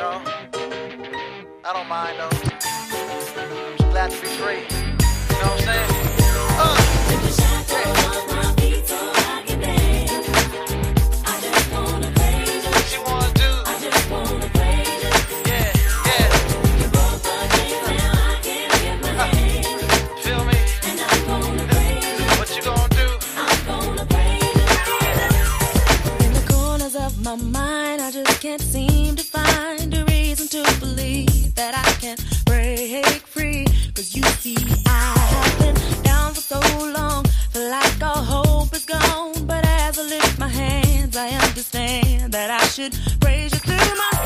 No, I don't mind though. I'm just glad to be free. You know what I'm saying? You through my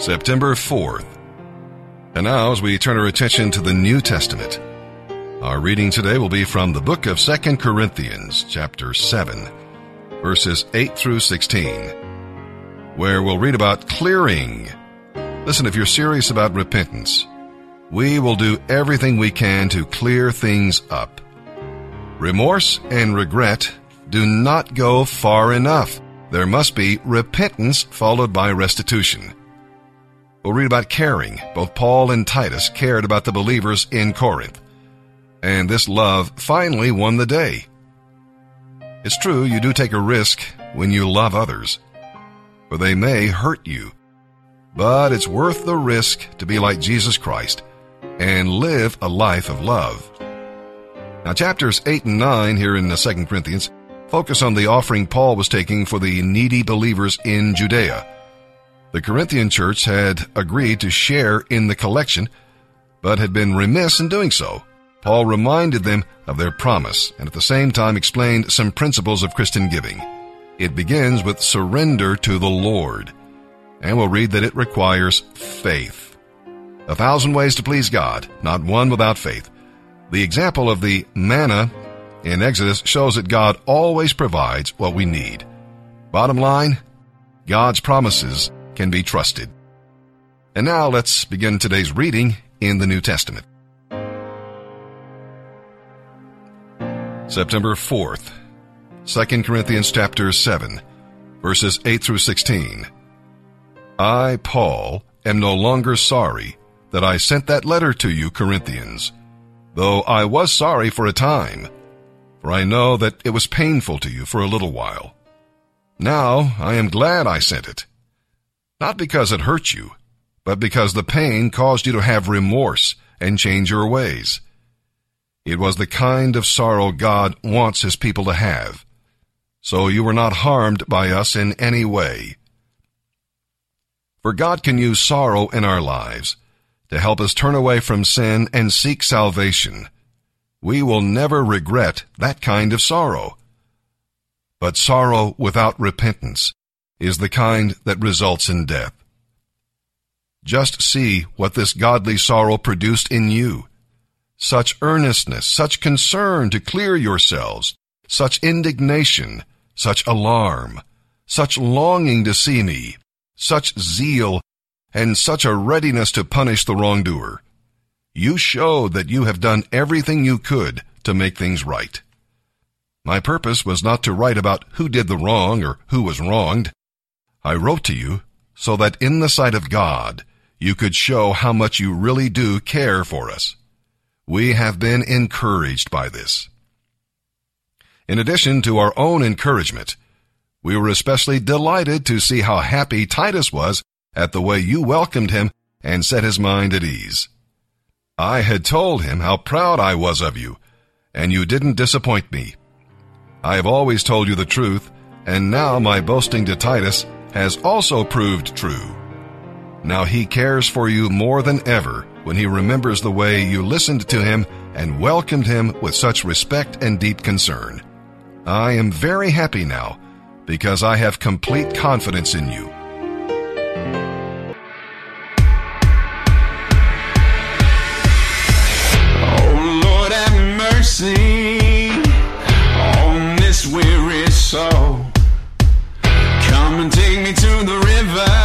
September 4th. And now, as we turn our attention to the New Testament, our reading today will be from the book of 2 Corinthians, chapter 7, verses 8 through 16, where we'll read about clearing. Listen, if you're serious about repentance, we will do everything we can to clear things up. Remorse and regret do not go far enough. There must be repentance followed by restitution. We'll read about caring. Both Paul and Titus cared about the believers in Corinth. And this love finally won the day. It's true, you do take a risk when you love others, for they may hurt you. But it's worth the risk to be like Jesus Christ and live a life of love. Now, chapters 8 and 9 here in the 2 Corinthians focus on the offering Paul was taking for the needy believers in Judea. The Corinthian church had agreed to share in the collection, but had been remiss in doing so. Paul reminded them of their promise and at the same time explained some principles of Christian giving. It begins with surrender to the Lord, and we'll read that it requires faith. A thousand ways to please God, not one without faith. The example of the manna in Exodus shows that God always provides what we need. Bottom line, God's promises can be trusted. And now let's begin today's reading in the New Testament. September 4th, 2 Corinthians chapter 7, verses 8 through 16. I, Paul, am no longer sorry that I sent that letter to you, Corinthians, though I was sorry for a time, for I know that it was painful to you for a little while. Now I am glad I sent it. Not because it hurt you, but because the pain caused you to have remorse and change your ways. It was the kind of sorrow God wants his people to have. So you were not harmed by us in any way. For God can use sorrow in our lives to help us turn away from sin and seek salvation. We will never regret that kind of sorrow. But sorrow without repentance is the kind that results in death. Just see what this godly sorrow produced in you. Such earnestness, such concern to clear yourselves, such indignation, such alarm, such longing to see me, such zeal, and such a readiness to punish the wrongdoer. You showed that you have done everything you could to make things right. My purpose was not to write about who did the wrong or who was wronged. I wrote to you so that in the sight of God you could show how much you really do care for us. We have been encouraged by this. In addition to our own encouragement, we were especially delighted to see how happy Titus was at the way you welcomed him and set his mind at ease. I had told him how proud I was of you, and you didn't disappoint me. I have always told you the truth, and now my boasting to Titus has also proved true. Now he cares for you more than ever when he remembers the way you listened to him and welcomed him with such respect and deep concern. I am very happy now because I have complete confidence in you. Oh Lord, have mercy on this weary soul. And take me to the river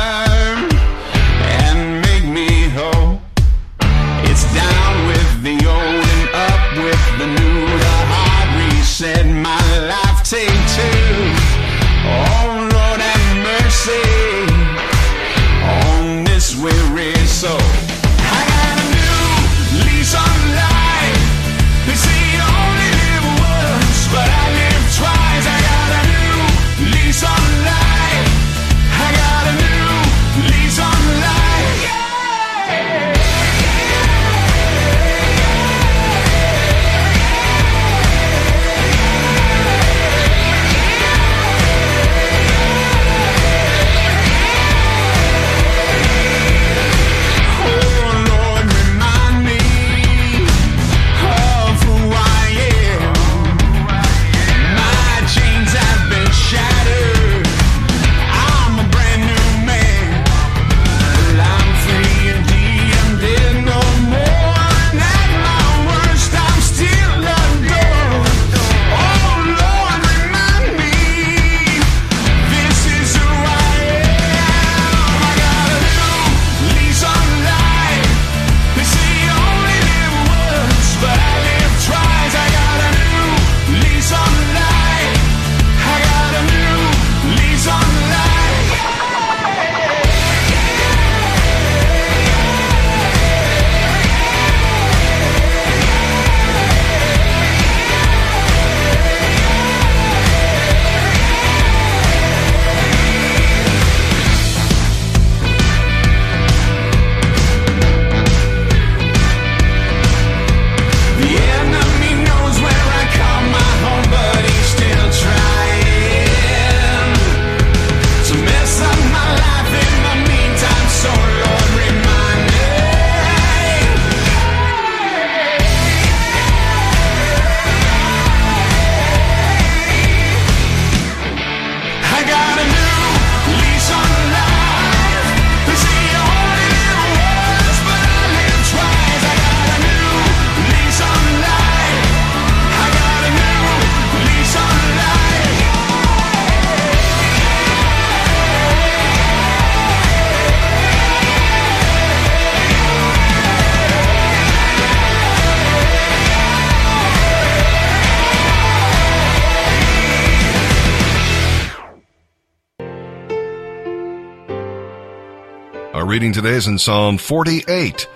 reading today is in Psalm 48,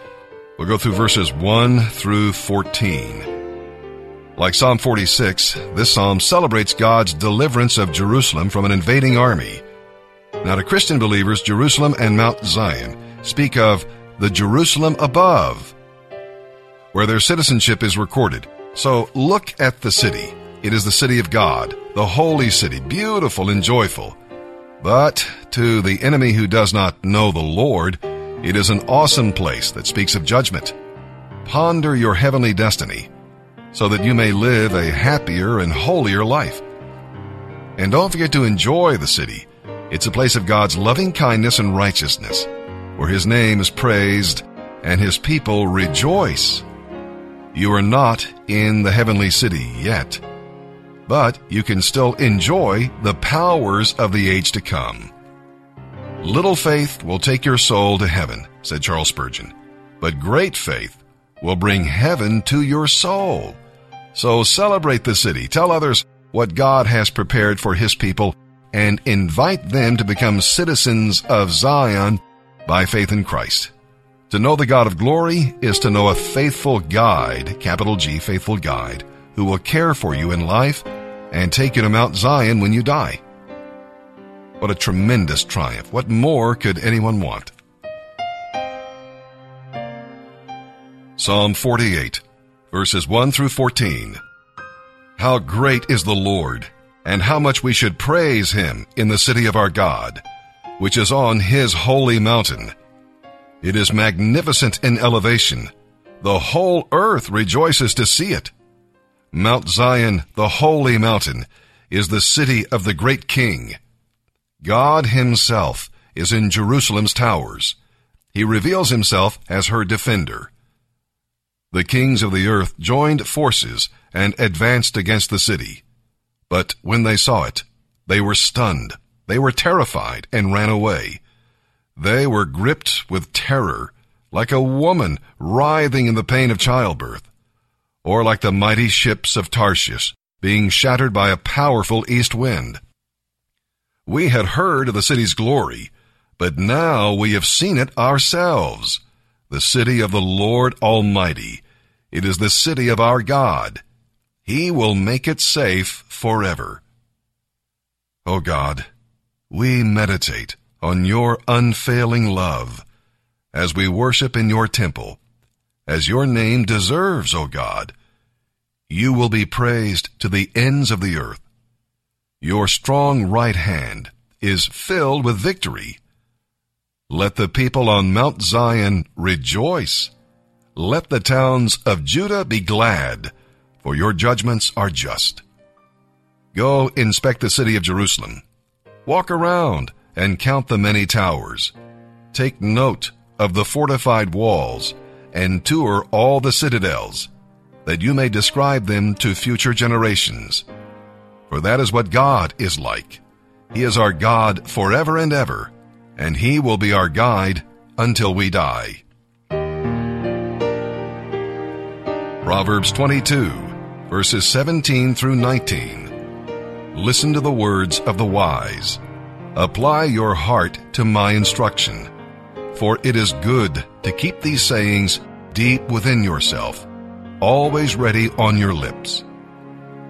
We'll go through verses 1 through 14. Like Psalm 46, this psalm celebrates God's deliverance of Jerusalem from an invading army. Now, to Christian believers, Jerusalem and Mount Zion speak of the Jerusalem above, where their citizenship is recorded. So look at the city. It is the city of God, the holy city, beautiful and joyful. But to the enemy who does not know the Lord, it is an awesome place that speaks of judgment. Ponder your heavenly destiny so that you may live a happier and holier life. And don't forget to enjoy the city. It's a place of God's loving kindness and righteousness, where His name is praised and His people rejoice. You are not in the heavenly city yet, but you can still enjoy the powers of the age to come. Little faith will take your soul to heaven, said Charles Spurgeon, but great faith will bring heaven to your soul. So celebrate the city. Tell others what God has prepared for his people and invite them to become citizens of Zion by faith in Christ. To know the God of glory is to know a faithful guide, capital G, faithful guide, who will care for you in life and take you to Mount Zion when you die. What a tremendous triumph. What more could anyone want? Psalm 48, verses 1 through 14. How great is the Lord, and how much we should praise him in the city of our God, which is on his holy mountain. It is magnificent in elevation. The whole earth rejoices to see it. Mount Zion, the holy mountain, is the city of the great king. God himself is in Jerusalem's towers. He reveals himself as her defender. The kings of the earth joined forces and advanced against the city. But when they saw it, they were stunned. They were terrified and ran away. They were gripped with terror, like a woman writhing in the pain of childbirth, or like the mighty ships of Tarshish being shattered by a powerful east wind. We had heard of the city's glory, but now we have seen it ourselves. The city of the Lord Almighty. It is the city of our God. He will make it safe forever. O oh God, we meditate on your unfailing love as we worship in your temple, as your name deserves, O God. You will be praised to the ends of the earth. Your strong right hand is filled with victory. Let the people on Mount Zion rejoice. Let the towns of Judah be glad, for your judgments are just. Go inspect the city of Jerusalem. Walk around and count the many towers. Take note of the fortified walls and tour all the citadels, that you may describe them to future generations. For that is what God is like. He is our God forever and ever, and He will be our guide until we die. Proverbs 22, verses 17 through 19. Listen to the words of the wise. Apply your heart to my instruction, for it is good to keep these sayings deep within yourself, always ready on your lips.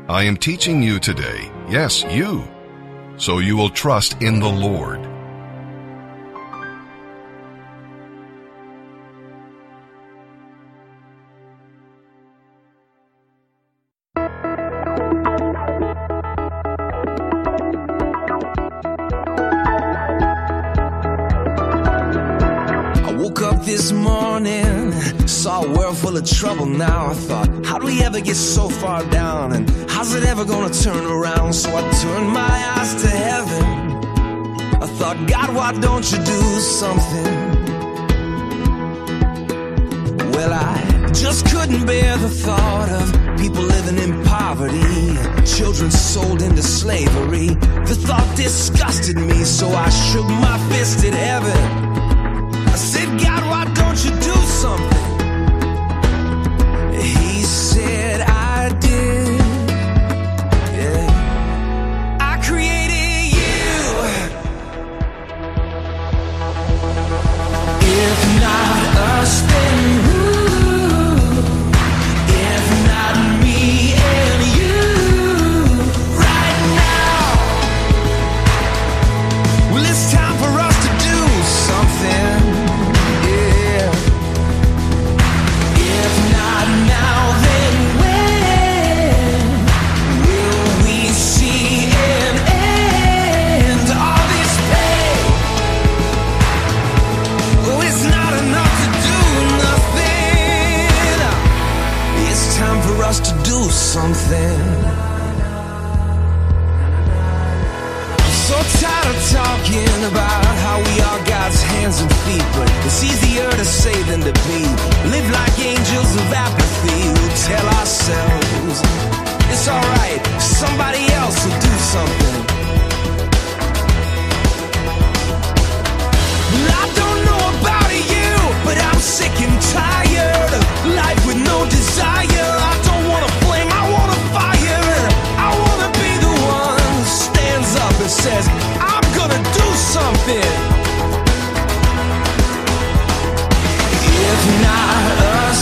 I am teaching you today, yes, you, so you will trust in the Lord. I woke up this morning, saw a world full of trouble now. I thought, how do we ever get so far down? And how's it ever gonna turn around? So I turned my eyes to heaven. I thought, God, why don't you do something? Well, I just couldn't bear the thought of people living in poverty, children sold into slavery. The thought disgusted me, so I shook my fist at heaven. Time for us to do something. I'm so tired of talking about how we are God's hands and feet, but it's easier to say than to be. Live like angels of apathy. We tell ourselves it's alright, somebody else will do something. Well, I don't know about you, but I'm sick and tired life with no desire. I don't wanna flame, I wanna fire. I wanna be the one who stands up and says, I'm gonna do something. If not us,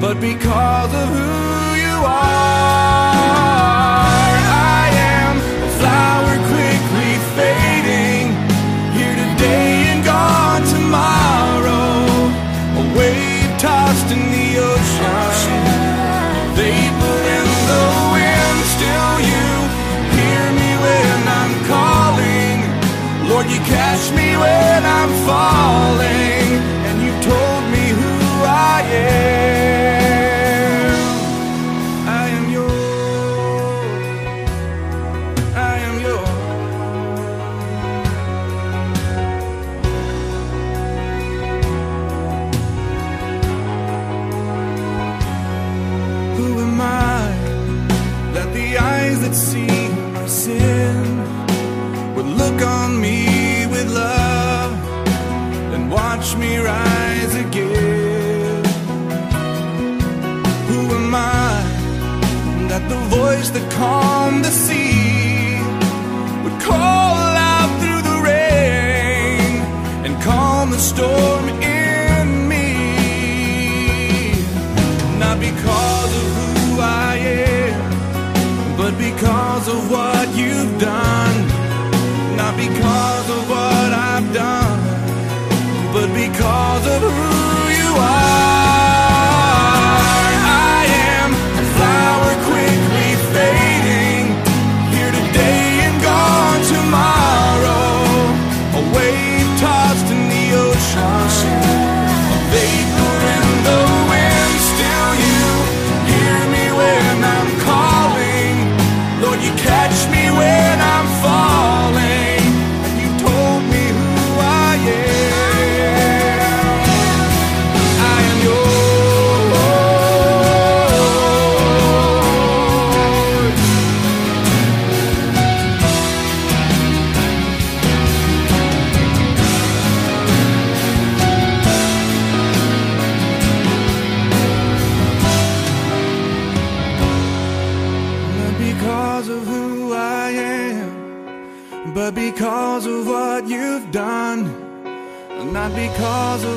but because of who you are. I am a flower quickly fading, here today and gone tomorrow. A wave tossed in the ocean, vapor in the wind. Still, you hear me when I'm calling. Lord, you catch me when I'm falling,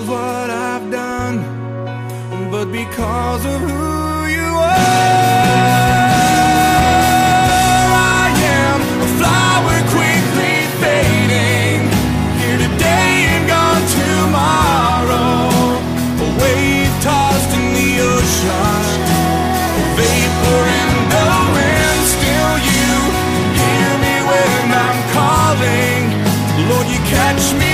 of what I've done, but because of who you are. I am a flower quickly fading, here today and gone tomorrow. A wave tossed in the ocean, a vapor in the wind. Still, you hear me when I'm calling. Lord, you catch me.